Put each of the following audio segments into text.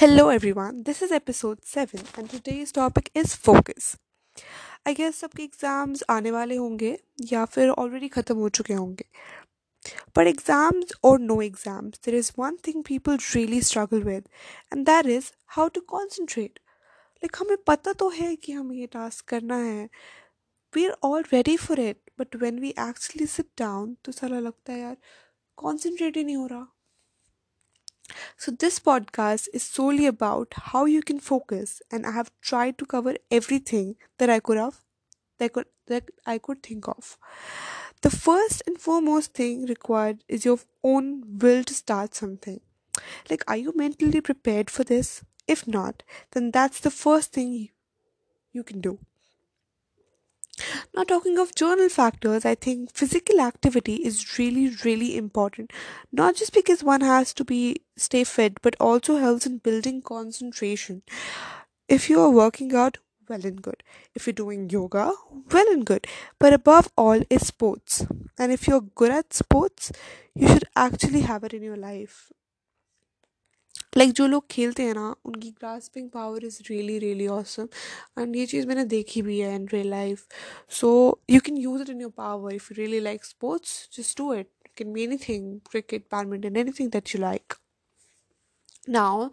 Hello everyone, this is episode 7 and today's topic is focus. I guess सबके exams आने वाले होंगे या फिर ऑलरेडी ख़त्म हो चुके होंगे But exams or no exams, there is one thing people really struggle with and that is how to concentrate. Like हमें पता तो है कि हमें ये टास्क करना है we're all ready for it but when we actually sit down तो सारा लगता है यार concentrate ही नहीं हो रहा So, this podcast is solely about how you can focus, and I have tried to cover everything that I could have that could that I could think of. The first and foremost thing required is your own will to start something. Like, are you mentally prepared for this? If not, then that's the first thing you can do. Now, talking of journal factors, I think physical activity is really, really important. Not just because one has to be stay fit, but also helps in building concentration. If you are working out, well and good. If you're doing yoga, well and good. But above all is sports. And if you're good at sports, you should actually have it in your life. Like जो लोग खेलते हैं ना उनकी grasping power is really really awesome and ये चीज़ मैंने देखी भी है in real life so you can use it in your power if you really like sports just do it can be anything cricket badminton anything that you like now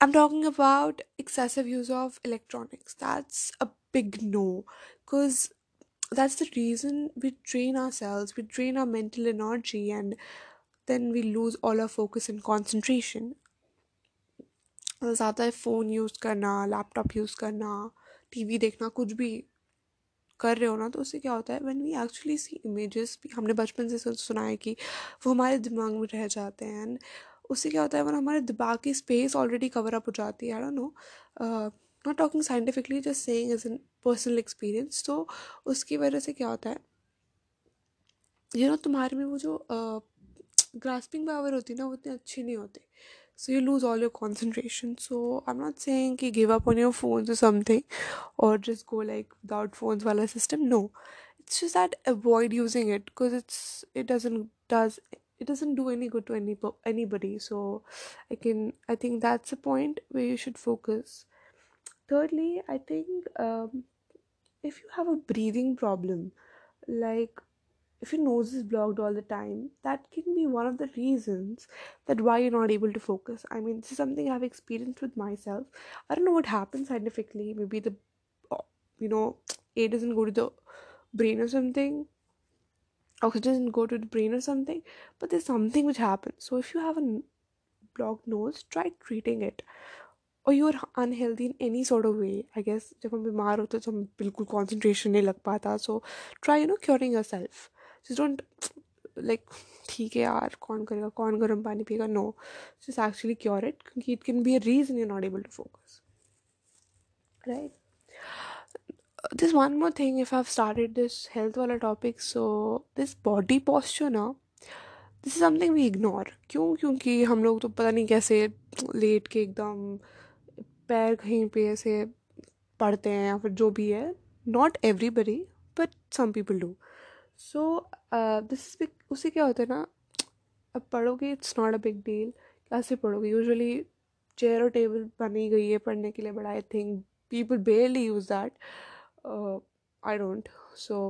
i'm talking about excessive use of electronics that's a big no because that's the reason we train ourselves we train our mental energy and then we lose all our focus and concentration. ज़्यादा phone use करना laptop use करना TV देखना कुछ भी कर रहे हो ना तो उससे क्या होता है when we actually see images भी हमने बचपन से सुना है कि वो हमारे दिमाग में रह जाते हैं एंड उससे क्या होता है वन हमारे दिमाग की स्पेस ऑलरेडी कवर अप हो जाती है no not talking scientifically just saying as an personal experience तो उसकी वजह से क्या होता है यू नो तुम्हारे में वो जो uh, ग्रास्पिंग पावर होती है ना वो इतनी अच्छी नहीं होती so you lose all your concentration so i'm not saying ki give up on your phones or something or just go like without phones wala system no it's just that avoid using it because it's it doesn't does it doesn't do any good to any anybody so i can i think that's a point where you should focus thirdly i think um, if you have a breathing problem like if your nose is blocked all the time, that can be one of the reasons that why you're not able to focus. I mean, this is something I've experienced with myself. I don't know what happens scientifically. Maybe the, you know, air doesn't go to the brain or something. Oxygen doesn't go to the brain or something. But there's something which happens. So if you have a blocked nose, try treating it. और you are unhealthy in any sort of way I guess जब हम बीमार होते तो हम बिल्कुल concentration नहीं लग पाता so try you know curing yourself don't like ठीक है यार, कौन करेगा, कौन गर्म पानी पिएगा? No is actually cure it क्योंकि it can be a reason you not able to focus right this one more thing if I've started this health वाला topic so this body posture ना this is something we ignore क्यों? क्योंकि हम लोग तो पता नहीं कैसे लेट के एकदम पैर कहीं पे ऐसे पढ़ते हैं या फिर जो भी है. Not everybody but some people do so this is उसे क्या होता है ना, अब पढ़ोगे it's not a big deal कैसे पढ़ोगे। यूजली चेयर और टेबल बनी गई है पढ़ने के लिए but I think people barely use that I don't so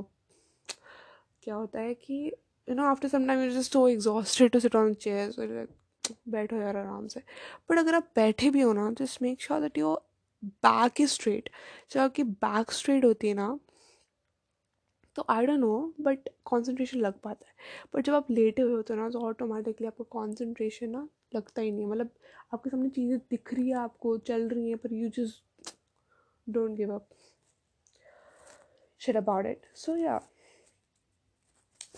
क्या होता है कि you know after some time you just so exhausted to sit on chair बैठो यार आराम से। बट अगर आप बैठे भी हो ना just make sure that your back is straight जब आपकी बैक स्ट्रेट होती है ना तो I don't know but concentration लग पाता है। पर जब आप लेटे हुए होते हो ना तो ऑटोमेटिकली आपको कॉन्सेंट्रेशन ना लगता ही नहीं है। मतलब आपके सामने चीज़ें दिख रही है, आपको चल रही हैं, पर you just don't give up shed about it so yeah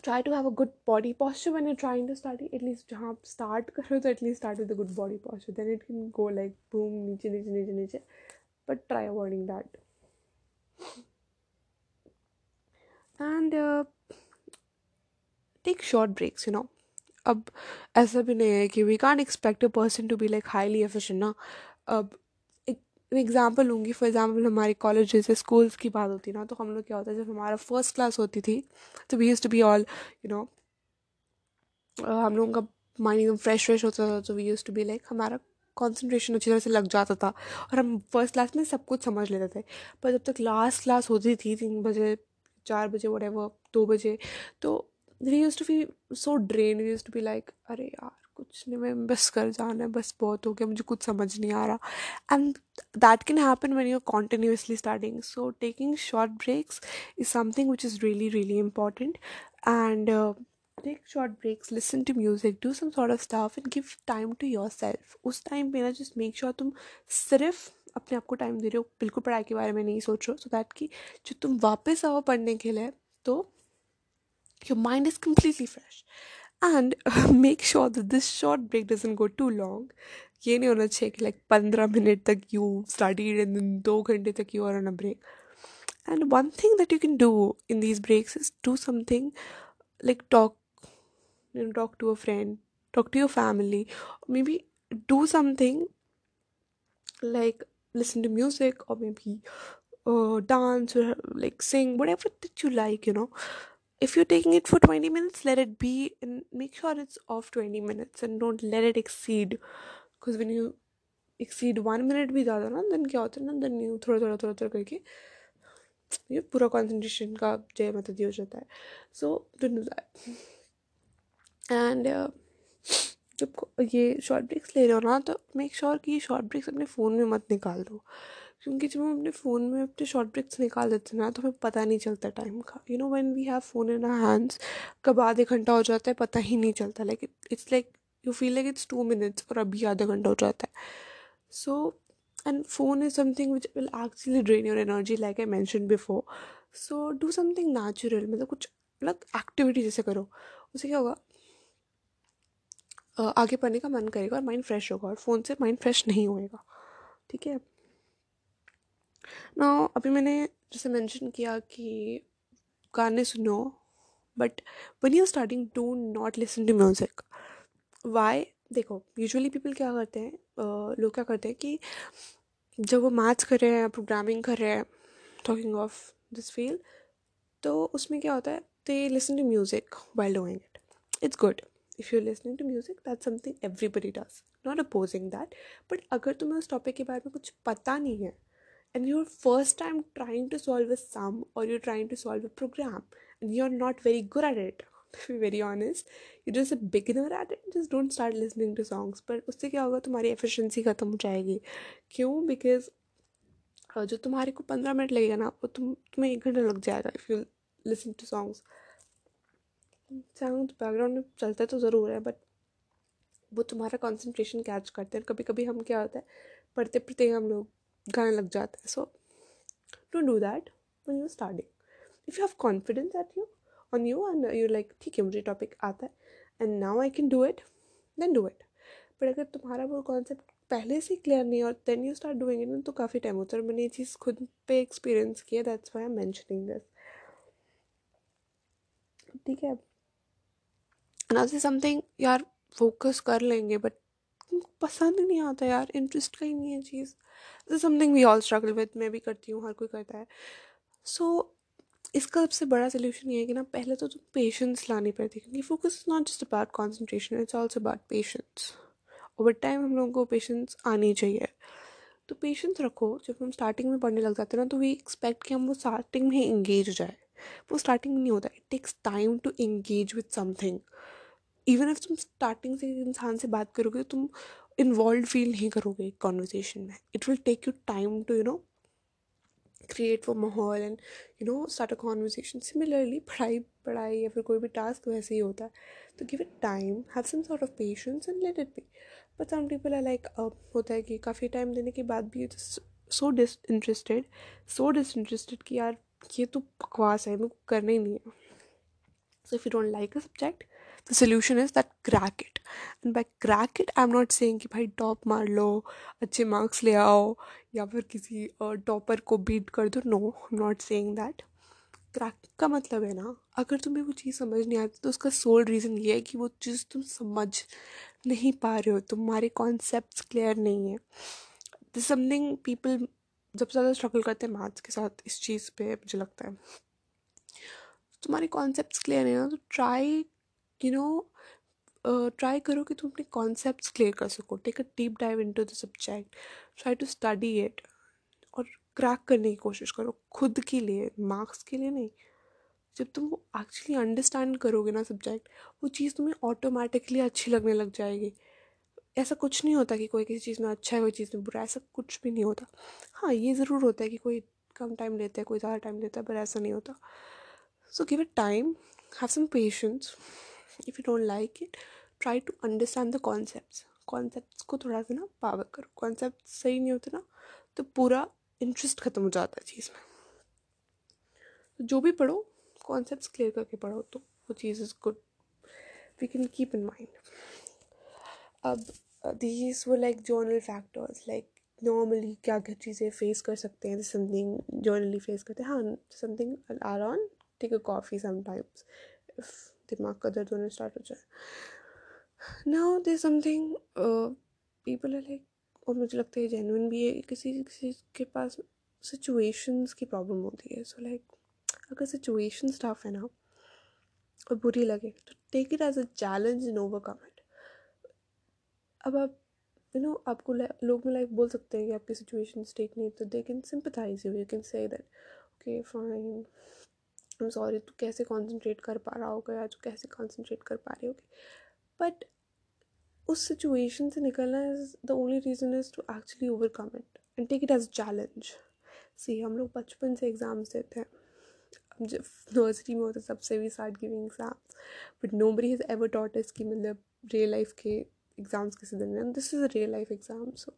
try to have a good body posture when you trying to start at least जहाँ आप स्टार्ट कर रहे हो तो at least start with a good body posture then it can go like boom नीचे नीचे नीचे नीचे. But try avoiding that and uh, take short breaks you know. अब ऐसा भी नहीं है कि we can expect a person to be like highly efficient ना। अब एक एग्जांपल लूँगी फॉर एग्जांपल हमारे कॉलेज जैसे स्कूल्स की बात होती ना तो हम लोग क्या होता है जब हमारा फ़र्स्ट क्लास होती थी तो we used to be all you know हम लोगों का माइंड एकदम फ्रेश फ्रेश होता था तो we used to be like हमारा कॉन्सेंट्रेशन अच्छी तरह से लग जाता था। और हम फ़र्स्ट क्लास में सब कुछ समझ लेते थे। पर जब तक लास्ट क्लास होती थी तीन बजे चार बजे वट एवर दो बजे। तो we used to be so drain we used to be like अरे यार, कुछ नहीं, मैं बस घर जाना है, बस बहुत हो गया, मुझे कुछ समझ नहीं आ रहा। And that can happen when your continuously starting so taking short breaks is something which is really really important and take short breaks listen to music do some of stuff and give time to yourself उस time पे ना just make sure तुम सिर्फ़ अपने आप को time दे रहे हो, बिल्कुल पढ़ाई के बारे में नहीं सोच रहे हो सो दैट कि जब तुम वापस आओ पढ़ने के लिए तो your mind is completely fresh and make sure that this short break doesn't go too long ये नहीं होना चाहिए कि लाइक पंद्रह मिनट तक यू स्टडी दो घंटे तक you are a break and one thing that you can do in this breaks is do something like talk talk to a friend talk to your family maybe do something like listen to music or maybe uh, dance or like sing whatever that you like you know if you're taking it for 20 minutes let it be and make sure it's off 20 minutes and don't let it exceed because when you exceed one minute भी ज़्यादा ना then क्या होता है ना then you थोड़ा थोड़ा थोड़ा थोड़ा करके ये पूरा कंसंट्रेशन का जय मतलब हो जाता है so don't do that and जब ये शॉर्ट ब्रेक्स ले रहे हो ना तो मेक श्योर कि ये शॉर्ट ब्रेक्स अपने फ़ोन में मत निकाल दो। क्योंकि जब हम अपने फ़ोन में अपने शॉर्ट ब्रेक्स निकाल देते हैं ना तो हमें पता नहीं चलता टाइम का। You know when we have phone in hands कब आधे घंटा हो जाता है, पता ही नहीं चलता। Like it's like you feel like it's two minutes और अभी आधा घंटा हो जाता है। So and phone is something which will actually drain your energy, like i mentioned before. So, do something natural मतलब कुछ अलग एक्टिविटी जैसे करो। उससे क्या होगा? आगे पढ़ने का मन करेगा और माइंड फ्रेश होगा और फ़ोन से माइंड फ्रेश नहीं होएगा। ठीक है? ना अभी मैंने जैसे मेंशन किया कि गाने सुनो but when you starting do not listen to music why देखो यूजुअली पीपल क्या करते हैं लोग क्या करते हैं कि जब वो मैथ्स कर रहे हैं प्रोग्रामिंग कर रहे हैं टॉकिंग ऑफ़ दिस फ़ील्ड तो उसमें क्या होता है they listen to music while doing it it's good if you listening to music that something everybody does not opposing that but अगर तुम्हें उस टॉपिक के बारे में कुछ पता नहीं है and you're first time trying to solve a sum or you're trying to solve a program and you're not very good at it to be very honest you're just a beginner at it just don't start listening to songs पर उससे क्या होगा तुम्हारी efficiency ख़त्म हो जाएगी क्यों because जो तुम्हारे को पंद्रह मिनट लगेगा ना वो तुम तुम्हें एक घंटा लग जाएगा if you listen to songs song background में चलता तो ज़रूर है बट वो तुम्हारा कंसंट्रेशन कैच करते हैं। कभी कभी हम क्या होता है पढ़ते पढ़ते हम लोग गाने लग जाते हैं। So don't do that when you starting if you have confidence at you on you and you like ठीक है, मुझे टॉपिक आता है and now I can do it then do it but अगर तुम्हारा वो कॉन्सेप्ट पहले से क्लियर नहीं और then you start doing it तो काफ़ी टाइम होता है। मैंने ये चीज़ खुद पे एक्सपीरियंस किया that's why I am mentioning this ठीक है? ना से समथिंग यार फोकस कर लेंगे बट पसंद नहीं आता यार इंटरेस्ट का ही नहीं है चीज़. Something we all struggle with मैं भी करती हूँ हर कोई करता है। सो so, इसका सबसे बड़ा सोल्यूशन ये है कि ना पहले तो तुम पेशेंस लानी पड़ती है क्योंकि focus is not just about concentration it's also about patience over time हम लोगों को पेशेंस आनी चाहिए। तो पेशेंस रखो जब हम स्टार्टिंग में पढ़ने लग जाते हैं ना तो वी एक्सपेक्ट कि हम वो स्टार्टिंग में ही इंगेज हो जाए। वो स्टार्टिंग में नहीं होता it takes time to engage with something even if तुम स्टार्टिंग से इंसान से बात करोगे तो तुम इन्वॉल्व फील नहीं करोगे एक कॉन्वर्जेशन में। It will take you time to you know create वो माहौल and you know start a conversation similarly पढ़ाई पढ़ाई या फिर कोई भी टास्क वैसे ही होता है। तो give it time have some sort of patience and let it be but some people are like होता है कि काफ़ी टाइम देने के बाद भी so disinterested so disinterested कि यार, ये तो बकवास है, मेरे को करना ही नहीं है। So if you don't like a subject the solution is that crack it and by crack it I am not saying कि भाई टॉप मार लो, अच्छे मार्क्स ले आओ, या फिर किसी टॉपर को बीट कर दो। No I am not saying that crack का मतलब है ना, अगर तुम्हें वो चीज़ समझ नहीं आती तो उसका सोल रीज़न ये है कि वो चीज़ तुम समझ नहीं पा रहे हो। तुम्हारे कॉन्सेप्ट क्लियर नहीं है। दिस समथिंग पीपल जब ज़्यादा स्ट्रगल करते हैं मैथ्स के साथ, इस चीज़ पे मुझे लगता है। तुम्हारे कॉन्सेप्ट क्लियर है ना तो ट्राई यू नो ट्राई करो कि तुम अपने कॉन्सेप्ट क्लियर कर सको। Take a deep dive in to the subject try to study it और क्रैक करने की कोशिश करो। खुद के लिए मार्क्स के लिए नहीं। जब तुम वो एक्चुअली अंडरस्टैंड करोगे ना सब्जेक्ट वो चीज़ तुम्हें ऑटोमेटिकली अच्छी लगने लग जाएगी। ऐसा कुछ नहीं होता कि कोई किसी चीज़ में अच्छा है, कोई चीज़ में बुरा ऐसा कुछ भी नहीं होता। हाँ ये ज़रूर होता है कि कोई कम टाइम लेता है, कोई ज़्यादा टाइम लेता है, पर ऐसा नहीं होता। So give it time have some patience if you don't like it try to understand the concept concept को थोड़ा सा ना पावर करो। कॉन्सेप्ट सही नहीं होते ना तो पूरा इंटरेस्ट ख़त्म हो जाता है चीज़ में। तो जो भी पढ़ो कॉन्सेप्ट क्लियर करके पढ़ो तो वो चीज़ is good we can keep in mind अब दीज वो like general factors like normally क्या क्या चीज़ें फेस कर सकते हैं समथिंग जर्नली फेस करते हैं। हाँ something are on take a coffee sometimes if दिमाग का दर्द होने स्टार्ट हो जाए। Now they something people are like और मुझे लगता है जेनुइन भी है किसी किसी के पास सिचुएशंस की प्रॉब्लम होती है। सो so, लाइक like, अगर सिचुएशन टफ है ना और बुरी लगे तो take it as a challenge in overcome it अब आप यू नो आपको लोग में लाइक बोल सकते हैं कि आपकी सिचुएशन ठीक नहीं तो they can sympathize you you can say that okay fine I am sorry तू कैसे कॉन्सेंट्रेट कर पा रहा होगा या तू कैसे कॉन्सेंट्रेट कर पा रही होगी। बट उस सिचुएशन से निकलना is the only reason is to actually overcome it and take it as challenge see हम लोग बचपन से एग्ज़ाम्स देते हैं। जब नर्सरी में होते सबसे भी start giving exam but nobody has ever taught इस की मतलब रियल लाइफ के एग्ज़ाम्स किसी दिन and this is a real life exam so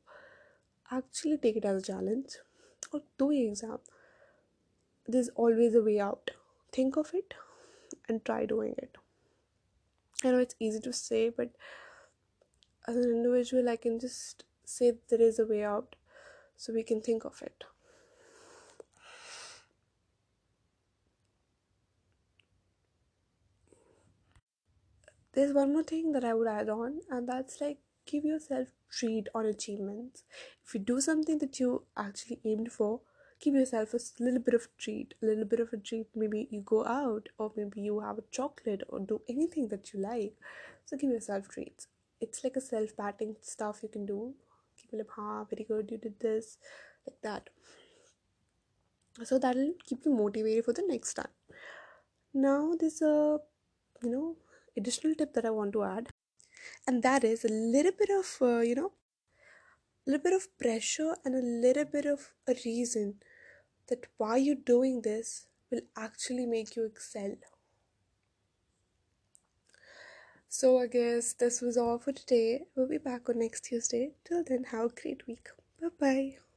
actually take it as a challenge और दो ही exam is always a way think of it and try doing it i know it's easy to say but as an individual i can just say there is a way out so we can think of it there's one more thing that I would add on, and that's like give yourself treat on achievements. If you do something that you actually aimed for, give yourself a little bit of treat, a little bit of a treat. Maybe you go out, or maybe you have a chocolate, or do anything that you like. So give yourself treats. It's like a self patting stuff you can do. Keep like, ah, very good, you did this, like that. So that'll keep you motivated for the next time. Now there's a you know additional tip that I want to add, and that is a little bit of uh, you know, a little bit of pressure and a little bit of a reason that why you're doing this will actually make you excel. So I guess this was all for today. We'll be back on next Tuesday. Till then, have a great week. Bye bye.